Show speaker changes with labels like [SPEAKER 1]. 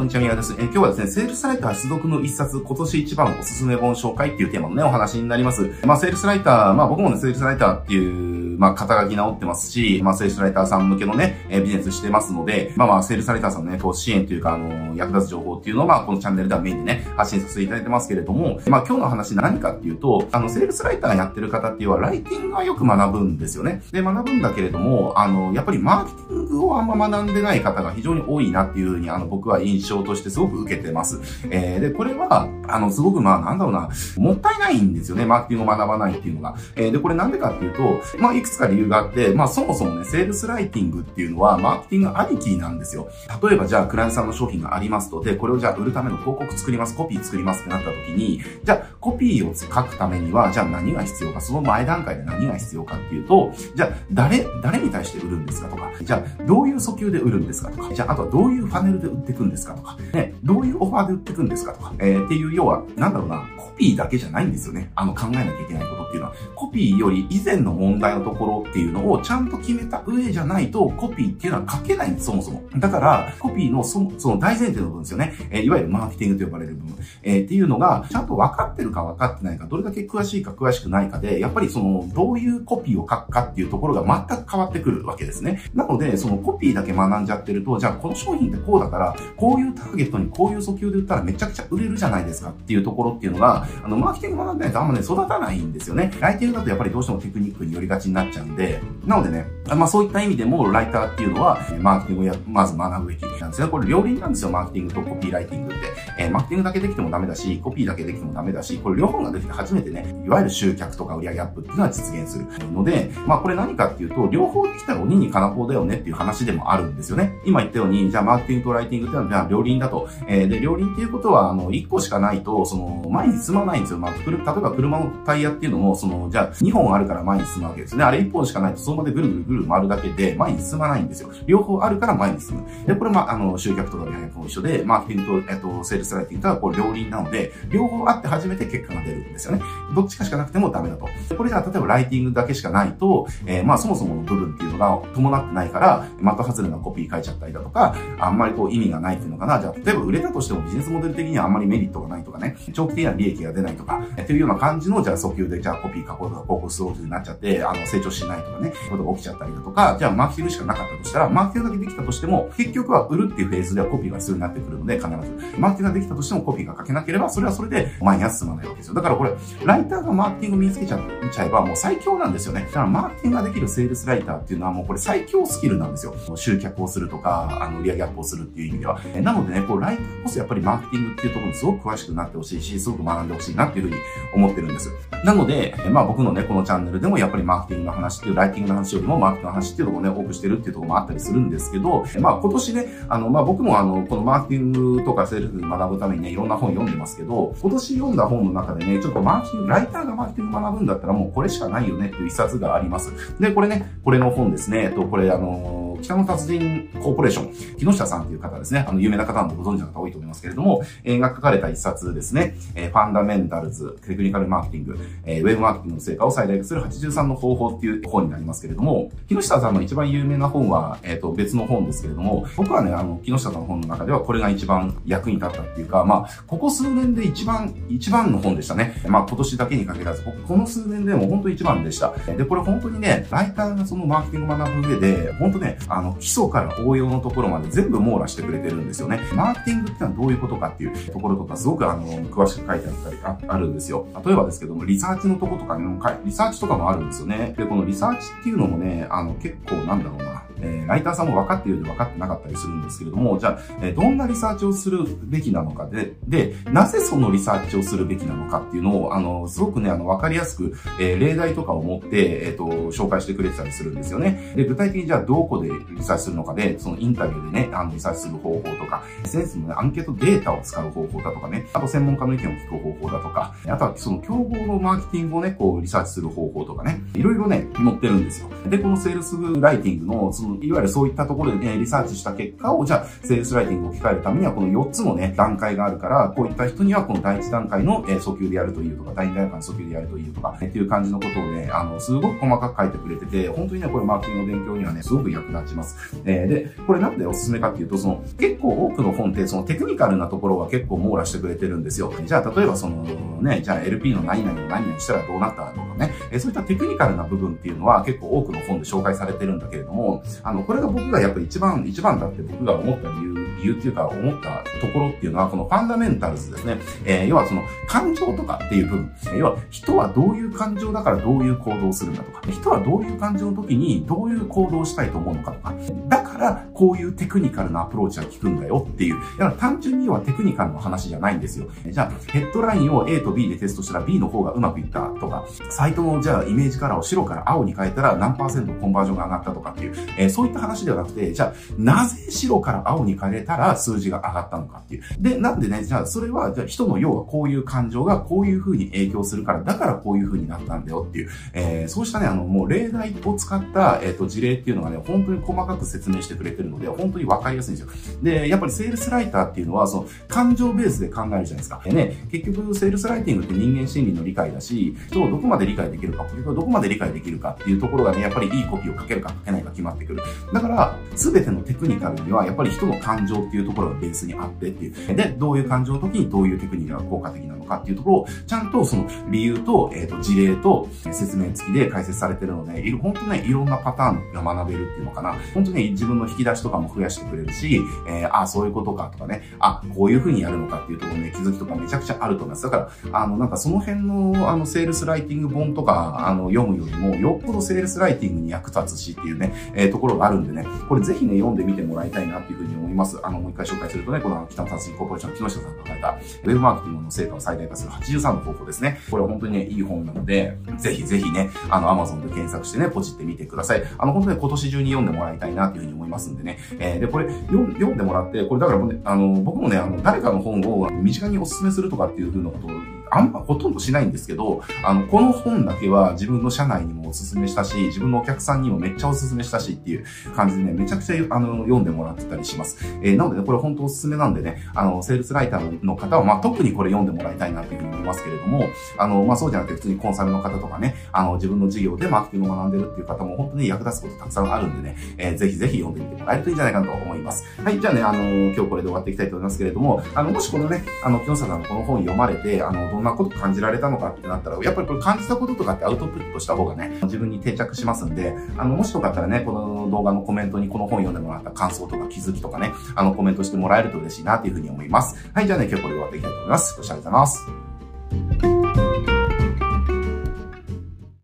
[SPEAKER 1] こんにちは、宮です。え、今日はですね、セールスライター出読の一冊、今年一番おすすめ本紹介っていうテーマのね、お話になります。まあ、セールスライター、まあ僕もね、セールスライターっていうまあ、肩書き直ってますし、まあ、セールスライターさん向けのね、え、ビジネスしてますので、まあまあ、セールスライターさんのね、投資支援というか、あの、役立つ情報っていうのを、まあ、このチャンネルではメインでね、発信させていただいてますけれども、まあ、今日の話何かっていうと、あの、セールスライターやってる方っていうのは、ライティングはよく学ぶんですよね。で、学ぶんだけれども、あの、やっぱりマーケティングをあんま学んでない方が非常に多いなっていうふうに、あの、僕は印象としてすごく受けてます。えー、で、これは、あの、すごくまあ、なんだろうな、もったいないんですよね、マーケティングを学ばないっていうのが。えー、で、これなんでかっていうと、まあ、いくつか理由があって、まあそもそもね、セールスライティングっていうのはマーケティングありきなんですよ。例えばじゃあクライアントさんの商品がありますと、で、これをじゃあ売るための広告作ります、コピー作りますってなった時に、じゃあコピーを書くためには、じゃあ何が必要か、その前段階で何が必要かっていうと、じゃあ誰、誰に対して売るんですかとか、じゃあどういう訴求で売るんですかとか、じゃああとはどういうファネルで売っていくんですかとか、ね、どういうオファーで売っていくんですかとか、えー、っていう要は、なんだろうな、コピーだけじゃないんですよね。あの考えなきゃいけないことっていうのは、コピーより以前の問題のところっていうのをちゃんと決めた上じゃないとコピーっていうのは書けないんです、そもそも。だから、コピーのそその大前提の部分ですよね。えー、いわゆるマーケティングと呼ばれる部分。えー、っていうのが、ちゃんと分かってるか分かってないか、どれだけ詳しいか詳しくないかで、やっぱりその、どういうコピーを書くかっていうところが全く変わってくるわけですね。なので、そのコピーだけ学んじゃってると、じゃあこの商品ってこうだから、こういうターゲットにこういう訴求で売ったらめちゃくちゃ売れるじゃないですかっていうところっていうのが、あの、マーケティング学んでないとあんまね、育たないんですよね。ライティングだとやっぱりどうしてもテクニックに寄りがちになっちゃうんで、なのでね、まあそういった意味でも、ライターっていうのは、マーケティングをや、まず学ぶべきなんですが、これ両輪なんですよ、マーケティングとコピーライティングって。えー、マーケティングだけできてもダメだし、コピーだけできてもダメだし、これ両方ができて初めてね、いわゆる集客とか売上アップっていうのは実現するので、まあこれ何かっていうと、両方できたら鬼に金棒だよねっていう話でもあるんですよね。今言ったように、じゃあマーケティングとライティングっていうのはじゃ両輪だと。えー、で、両輪っていうことは、あの、1個しかないと、その、前に進まないんですよ。まあ、例えば車のタイヤっていうのも、その、じゃあ2本あるから前に進むわけですね。あれ1本しかないと、その場でぐるぐるぐる回るだけで前に進まないんですよ。両方あるから前に進む。で、これまあ、あの、集客とか売上も一緒で、マーケティングと、えっと、セールスライティングとはこう両輪なので、両方あって初めて結果が出るんですよね。どっちかしかなくてもダメだと。これじゃあ、例えばライティングだけしかないと、えー、まあ、そもそもの部分っていうのが伴ってないから、的外れなコピー書いちゃったりだとか、あんまりこう意味がないっていうのかな。じゃあ、例えば売れたとしてもビジネスモデル的にはあんまりメリットがないとかね、長期的な利益が出ないとか、っていうような感じの、じゃあ訴求で、じゃあコピー書こうとか、広告スローズになっちゃって、あの、成長しないとかね、ことが起きちゃったりだとか、じゃあマーケティングしかなかったとしたら、マーケティングだけできたとしても、結局は売るっていうフェーズではコピーが必要になってくるので、必ず。マーケティングができたとしてもコピーが書けなければ、それはそれで前には進まないわけですよ。だからこれ、ライターがマーケティング身につけちゃちゃえば、もう最強なんですよね。だからマーケティングができるセールスライターっていうのはもうこれ最強スキルなんですよ。集客をするとか、あの、売上アップをするっていう意味では。なのでね、こう、ライターこそやっぱりマーケティングっていうところにすごく詳しくなってほしいし、すごく学んでほしいなっていうふうに思ってるんです。なので、まあ僕のね、このチャンネルでもやっぱりマーケティングの話っていう、ライティングの話よりもマーケティングの話っていうところをね、多くしてるっていうところもあったりするんですけど、まあ今年ね、あの、まあ僕もあの、このマーケティングとかセールス学ぶためにね、いろんな本読んでますけど、今年読んだ本の中でね、ちょっとマーケティング、ライターがマーケティング学ぶんだったらもうこれしかないよねっていう一冊があります。で、これね、これの本ですね、えっと、これあの北の達人コーポレーション、木下さんという方ですね。あの、有名な方なのでご存知の方多いと思いますけれども、えー、が書かれた一冊ですね。えー、ファンダメンタルズ、テクニカルマーケティング、えー、ウェブマーケティングの成果を最大化する83の方法っていう本になりますけれども、木下さんの一番有名な本は、えっ、ー、と、別の本ですけれども、僕はね、あの、木下さんの本の中ではこれが一番役に立ったっていうか、まあ、ここ数年で一番、一番の本でしたね。まあ、今年だけに限らず、この数年でも本当一番でした。で、これ本当にね、ライターがそのマーケティングを学ぶ上で、本当ね、あの、基礎から応用のところまで全部網羅してくれてるんですよね。マーケティングってのはどういうことかっていうところとかすごくあの、詳しく書いてあったりああるんですよ。例えばですけども、リサーチのとことかねリサーチとかもあるんですよね。で、このリサーチっていうのもね、あの、結構なんだろうな、えー、ライターさんも分かっているようで分かってなかったりするんですけれども、じゃあ、え、どんなリサーチをするべきなのかで、で、なぜそのリサーチをするべきなのかっていうのを、あの、すごくね、あの、分かりやすく、え、例題とかを持って、えっ、と、紹介してくれてたりするんですよね。で、具体的にじゃあ、どこでリサーチするのかで、そのインタビューでね、あの、リサーチする方法とか、SNS の、ね、アンケートデータを使う方法だとかね、あと専門家の意見を聞く方法だとか、あとはその競合のマーケティングをね、こう、リサーチする方法とかね、いろいろね、載ってるんですよ。で、このセールスライティングの、その、いわゆるそういったところでね、リサーチした結果を、じゃあ、セールスライティングを置き換えるためには、この4つのね、段階があるから、こういった人には、この第1段階の、え訴求でやるというとか、第2段階の訴求でやるというとか、っていう感じのことをね、あの、すごく細かく書いてくれてて、本当にね、これマーケティングの勉強にはね、すごく役立ちます。えー、で、これなんでおすすめかっていうと、その、結構多くの本って、そのテクニカルなところは結構網羅してくれてるんですよ。じゃあ、例えばその、ね、じゃあ LP の何々を何々したらどうなったとかね、えそういったテクニカルな部分っていうのは結構多くの本で紹介されてるんだけれども、あの、これが僕がやっぱり一番、一番だって僕が思った理由理由っていうか思ったところっていうのは、このファンダメンタルズですね。えー、要はその感情とかっていう部分。要は人はどういう感情だからどういう行動をするんだとか、人はどういう感情の時にどういう行動をしたいと思うのかとか、だからこういうテクニカルなアプローチが効くんだよっていう。だから単純にはテクニカルの話じゃないんですよ。じゃあ、ヘッドラインを A と B でテストしたら B の方がうまくいったとか、サイトのじゃあイメージカラーを白から青に変えたら何パーセントコンバージョンが上がったとかっていう、えー、そういった話ではなくて、じゃあ、なぜ白から青に変えたら数字が上がったのかっていう。で、なんでね、じゃあそれは、じゃあ人の要はこういう感情がこういう風に影響するから、だからこういう風になったんだよっていう、えー、そうしたね、あの、もう例題を使った、えっ、ー、と、事例っていうのがね、本当に細かく説明してくれてるので、本当にわかりやすいんですよ。で、やっぱりセールスライターっていうのは、その、感情ベースで考えるじゃないですか。でね、結局、セールスライティングって人間心理の理解だし、人をどこまで理解できるか、結局どこまで理解できるかっていうところがね、やっぱりいいコピーをかけるかかけないか決まってくる。だから、すべてのテクニカルには、やっぱり人の感情っていうところがベースにあってっていう。で、どういう感情の時にどういうテクニックが効果的なのかっていうところを、ちゃんとその理由と、えっ、ー、と、事例と説明付きで解説されてるので、いる、本当ね、いろんなパターンが学べるっていうのかな。本当に自分の引き出しとかも増やしてくれるし、えー、あ、そういうことかとかね、あ、こういう風にやるのかっていうところね、気づきとかめちゃくちゃあると思います。だから、あの、なんかその辺の、あの、セールスライティング本とか、あの、読むよりも、よっぽどセールスライティングに役立つしっていうね、えー、ところがあるんでね、これぜひね、読んでみてもらいたいなっていう風に思います。あの、もう一回紹介するとね、この北野達人コーポレーション木下さんが書かれた、ウェブマーケティングの成果を最大化する83の方法ですね。これは本当にね、いい本なので、ぜひぜひね、あの、Amazon で検索してね、ポチってみてください。あの、本当に今年中に読んでもらいたいなというふうに思いますんでね。えー、で、これ、読んでもらって、これだから、ね、あの、僕もね、あの、誰かの本を身近にお勧めするとかっていうふうなことをあんまほとんどしないんですけど、あの、この本だけは自分の社内にもおすすめしたし、自分のお客さんにもめっちゃおすすめしたしっていう感じでね、めちゃくちゃあの読んでもらってたりします。えー、なのでね、これ本当おすすめなんでね、あの、セールスライターの方は、まあ、特にこれ読んでもらいたいなっていうふうに思いますけれども、あの、まあ、そうじゃなくて普通にコンサルの方とかね、あの、自分の事業でマーケティングを学んでるっていう方も本当に役立つことたくさんあるんでね、えー、ぜひぜひ読んでみてもらえるといいんじゃないかなと思います。はい、じゃあね、あの、今日これで終わっていきたいと思いますけれども、あの、もしこのね、あの、木下さんのこの本読まれて、あの、んなこと感じられたのかってなったら、やっぱりこれ感じたこととかってアウトプットした方がね、自分に定着しますんで、あの、もしよかったらね、この動画のコメントにこの本読んでもらった感想とか気づきとかね、あの、コメントしてもらえると嬉しいなっていうふうに思います。はい、じゃあね、今日これで終わっていきたいと思います。ご視聴ありがとうございます。